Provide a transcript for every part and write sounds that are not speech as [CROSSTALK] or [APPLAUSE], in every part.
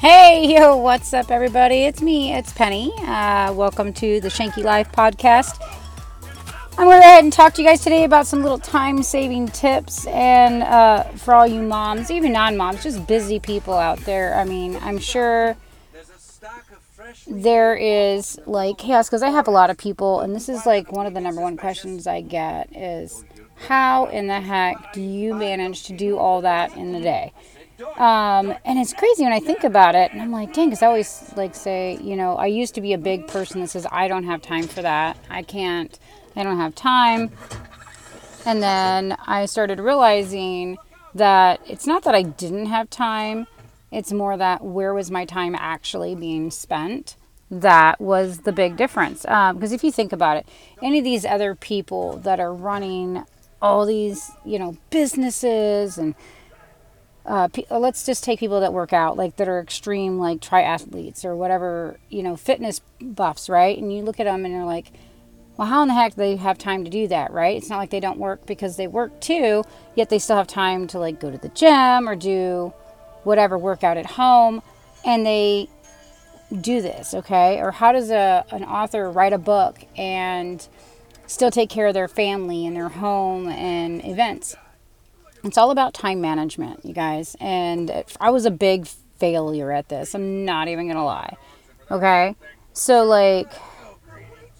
Hey, yo, what's up, everybody? It's me, it's Penny. Uh, welcome to the Schuenke Life podcast. I'm going to go ahead and talk to you guys today about some little time saving tips. And uh, for all you moms, even non moms, just busy people out there, I mean, I'm sure there is like chaos because I have a lot of people, and this is like one of the number one questions I get is how in the heck do you manage to do all that in a day? Um, and it's crazy when I think about it, and I'm like, dang, because I always like say, you know, I used to be a big person that says I don't have time for that. I can't. I don't have time. And then I started realizing that it's not that I didn't have time, it's more that where was my time actually being spent? That was the big difference. Because um, if you think about it, any of these other people that are running all these, you know, businesses and uh, let's just take people that work out, like that are extreme, like triathletes or whatever, you know, fitness buffs, right? And you look at them and you're like, well, how in the heck do they have time to do that, right? It's not like they don't work because they work too, yet they still have time to like go to the gym or do whatever workout at home, and they do this, okay? Or how does a an author write a book and still take care of their family and their home and events? It's all about time management, you guys. And I was a big failure at this. I'm not even going to lie. Okay? So like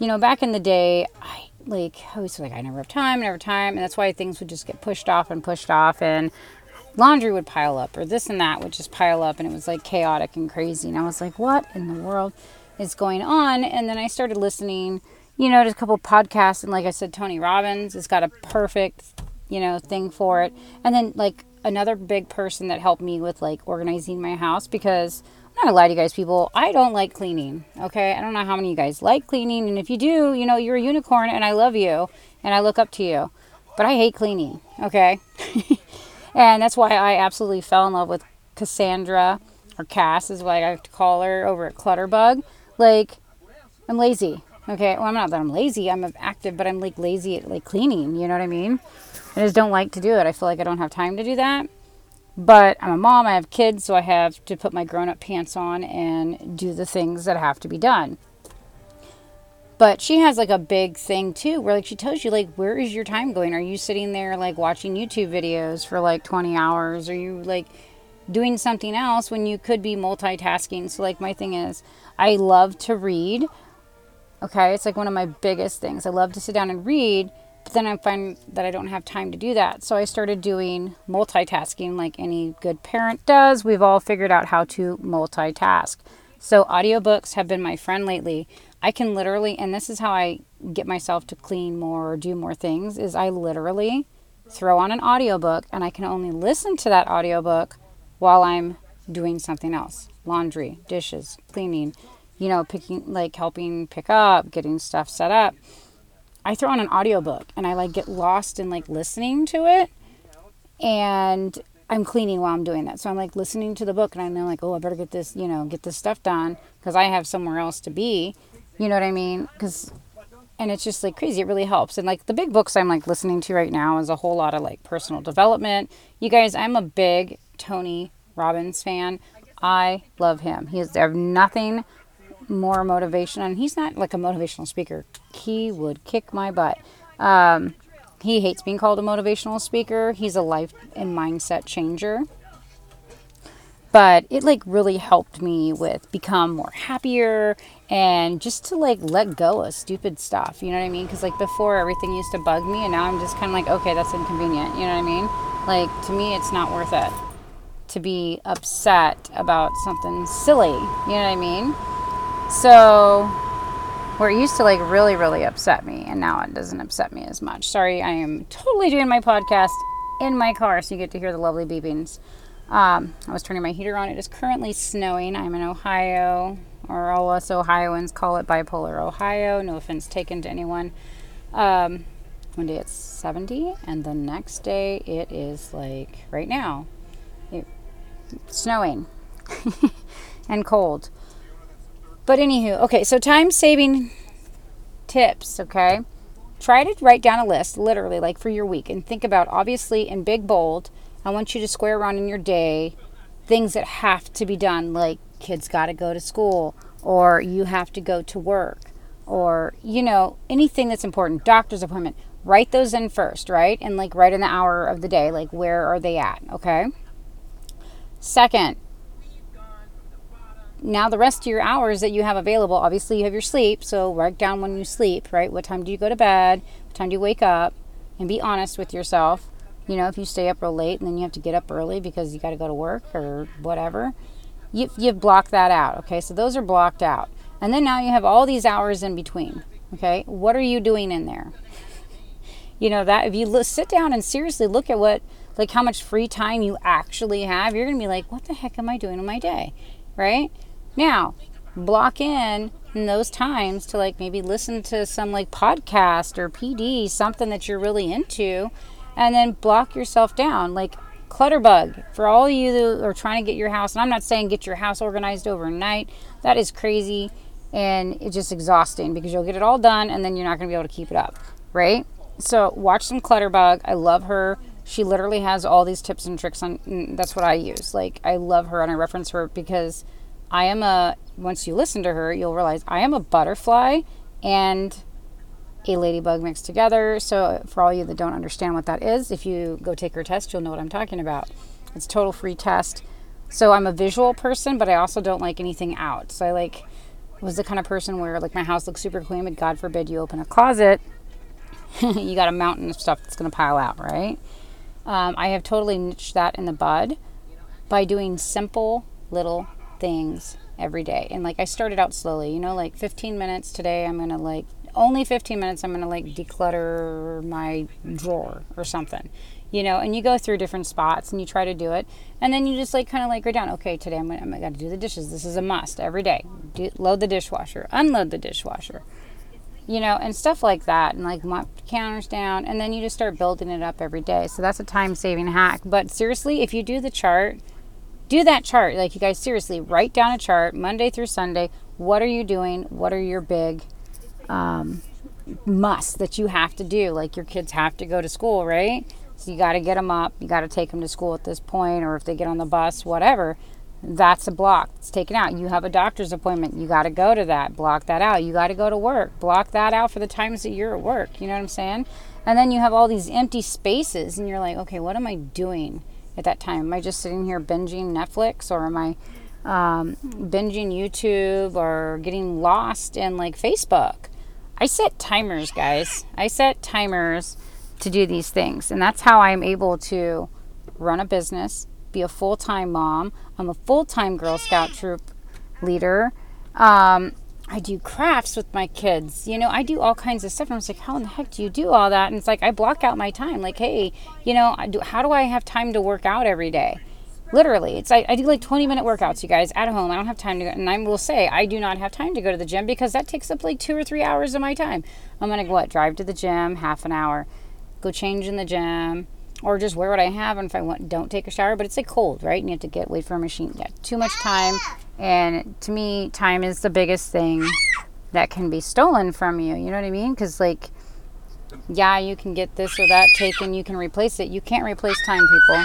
you know, back in the day, I like I was like I never have time, never have time, and that's why things would just get pushed off and pushed off, and laundry would pile up, or this and that would just pile up, and it was like chaotic and crazy. And I was like, what in the world is going on? And then I started listening, you know, to a couple podcasts, and like I said, Tony Robbins has got a perfect, you know, thing for it. And then like another big person that helped me with like organizing my house because I'm not gonna lie to you guys, people. I don't like cleaning. Okay, I don't know how many of you guys like cleaning, and if you do, you know, you're a unicorn, and I love you, and I look up to you. But I hate cleaning. Okay, [LAUGHS] and that's why I absolutely fell in love with Cassandra, or Cass is what I like to call her over at Clutterbug. Like, I'm lazy. Okay, well, I'm not that I'm lazy. I'm active, but I'm like lazy at like cleaning. You know what I mean? I just don't like to do it. I feel like I don't have time to do that. But I'm a mom, I have kids, so I have to put my grown up pants on and do the things that have to be done. But she has like a big thing too, where like she tells you, like, where is your time going? Are you sitting there like watching YouTube videos for like 20 hours? Are you like doing something else when you could be multitasking? So, like, my thing is, I love to read. Okay, it's like one of my biggest things. I love to sit down and read but then I find that I don't have time to do that. So I started doing multitasking like any good parent does. We've all figured out how to multitask. So audiobooks have been my friend lately. I can literally and this is how I get myself to clean more or do more things is I literally throw on an audiobook and I can only listen to that audiobook while I'm doing something else. Laundry, dishes, cleaning, you know, picking like helping pick up, getting stuff set up. I throw on an audiobook and I like get lost in like listening to it and I'm cleaning while I'm doing that. So I'm like listening to the book and I'm like, oh, I better get this, you know, get this stuff done because I have somewhere else to be. You know what I mean? Because, and it's just like crazy. It really helps. And like the big books I'm like listening to right now is a whole lot of like personal development. You guys, I'm a big Tony Robbins fan. I love him. He has nothing more motivation. And he's not like a motivational speaker. He would kick my butt. Um, he hates being called a motivational speaker. He's a life and mindset changer. But it like really helped me with become more happier and just to like let go of stupid stuff. You know what I mean? Because like before everything used to bug me, and now I'm just kind of like, okay, that's inconvenient. You know what I mean? Like to me, it's not worth it to be upset about something silly. You know what I mean? So, where it used to like really, really upset me, and now it doesn't upset me as much. Sorry, I am totally doing my podcast in my car, so you get to hear the lovely beepings. Um, I was turning my heater on. It is currently snowing. I'm in Ohio, or all us Ohioans call it bipolar Ohio. No offense taken to anyone. Um, one day it's 70, and the next day it is like right now, it, snowing [LAUGHS] and cold. But anywho, okay, so time saving tips, okay? Try to write down a list, literally, like for your week, and think about obviously in big bold. I want you to square around in your day things that have to be done, like kids got to go to school or you have to go to work or you know anything that's important doctor's appointment write those in first right and like write in the hour of the day like where are they at okay second now the rest of your hours that you have available obviously you have your sleep so write down when you sleep right? What time do you go to bed? What time do you wake up? And be honest with yourself. You know if you stay up real late and then you have to get up early because you got to go to work or whatever you, you've blocked that out okay? So those are blocked out. And then now you have all these hours in between okay? What are you doing in there? [LAUGHS] You know that if you sit down and seriously look at what like how much free time you actually have you're gonna be like what the heck am i doing in my day? Right now, block in in those times to like maybe listen to some like podcast or PD, something that you're really into, and then block yourself down. Like Clutterbug, for all you that are trying to get your house, and I'm not saying get your house organized overnight, that is crazy and it's just exhausting because you'll get it all done and then you're not going to be able to keep it up, right? So, watch some Clutterbug. I love her. She literally has all these tips and tricks on mm, that's what I use. Like I love her and I reference her because I am a, once you listen to her, you'll realize I am a butterfly and a ladybug mixed together. So, for all you that don't understand what that is, if you go take her test, you'll know what I'm talking about. It's total free test. So, I'm a visual person, but I also don't like anything out. So, I like, was the kind of person where like my house looks super clean, but God forbid you open a closet, [LAUGHS] you got a mountain of stuff that's going to pile out, right? Um, I have totally niched that in the bud by doing simple little things every day. And like I started out slowly, you know, like 15 minutes today, I'm going to like only 15 minutes, I'm going to like declutter my drawer or something, you know, and you go through different spots and you try to do it. And then you just like kind of like go down, okay, today I'm going to, I got to do the dishes. This is a must every day. Do, load the dishwasher, unload the dishwasher, you know, and stuff like that. And like mop counters down. And then you just start building it up every day. So that's a time saving hack. But seriously, if you do the chart, do that chart. Like, you guys, seriously, write down a chart Monday through Sunday. What are you doing? What are your big um, musts that you have to do? Like, your kids have to go to school, right? So, you got to get them up. You got to take them to school at this point, or if they get on the bus, whatever. That's a block. It's taken out. You have a doctor's appointment. You got to go to that. Block that out. You got to go to work. Block that out for the times that you're at work. You know what I'm saying? And then you have all these empty spaces, and you're like, okay, what am I doing? At that time? Am I just sitting here binging Netflix or am I um, binging YouTube or getting lost in like Facebook? I set timers, guys. I set timers to do these things. And that's how I'm able to run a business, be a full time mom. I'm a full time Girl Scout troop leader. Um, I do crafts with my kids. You know, I do all kinds of stuff. And I was like, how in the heck do you do all that? And it's like, I block out my time. Like, hey, you know, do, how do I have time to work out every day? Literally, it's like I do like 20 minute workouts, you guys, at home. I don't have time to go. And I will say, I do not have time to go to the gym because that takes up like two or three hours of my time. I'm going to go, what, drive to the gym, half an hour, go change in the gym, or just wear what I have. And if I want, don't take a shower, but it's like cold, right? And you have to get wait for a machine. Yeah, too much time. And to me, time is the biggest thing that can be stolen from you. You know what I mean? Because, like, yeah, you can get this or that taken, you can replace it. You can't replace time, people.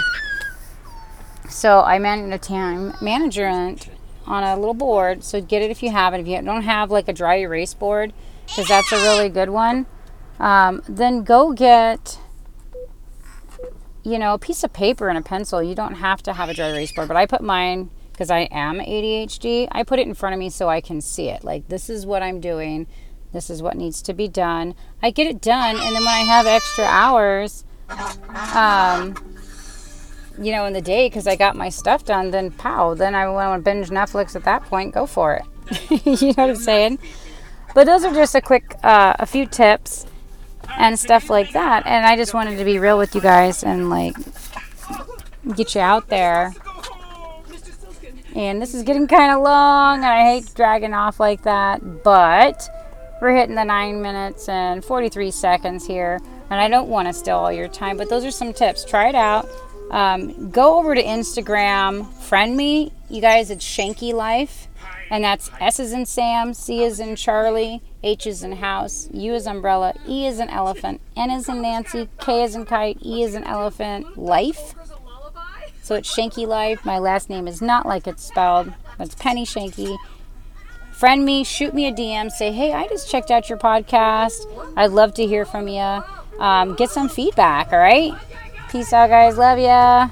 So I manage a time management on a little board. So get it if you have it. If you don't have like a dry erase board, because that's a really good one, um, then go get you know a piece of paper and a pencil. You don't have to have a dry erase board, but I put mine because I am ADHD, I put it in front of me so I can see it. Like, this is what I'm doing. This is what needs to be done. I get it done, and then when I have extra hours, um, you know, in the day because I got my stuff done, then pow, then I want to binge Netflix at that point. Go for it. [LAUGHS] you know what I'm saying? But those are just a quick, uh, a few tips and stuff like that. And I just wanted to be real with you guys and like get you out there and this is getting kind of long, and I hate dragging off like that, but we're hitting the 9 minutes and 43 seconds here. And I don't want to steal all your time, but those are some tips. Try it out. Um, go over to Instagram, friend me. You guys, it's Schuenke Life. And that's S is in Sam, C is in Charlie, H is in house, U is umbrella, E is an elephant, N is in Nancy, K is in kite, E is an elephant, life. So it's Schuenke Life. My last name is not like it's spelled. That's Penny Schuenke. Friend me, shoot me a DM, say, hey, I just checked out your podcast. I'd love to hear from you. Um, get some feedback, all right? Peace out, guys. Love ya.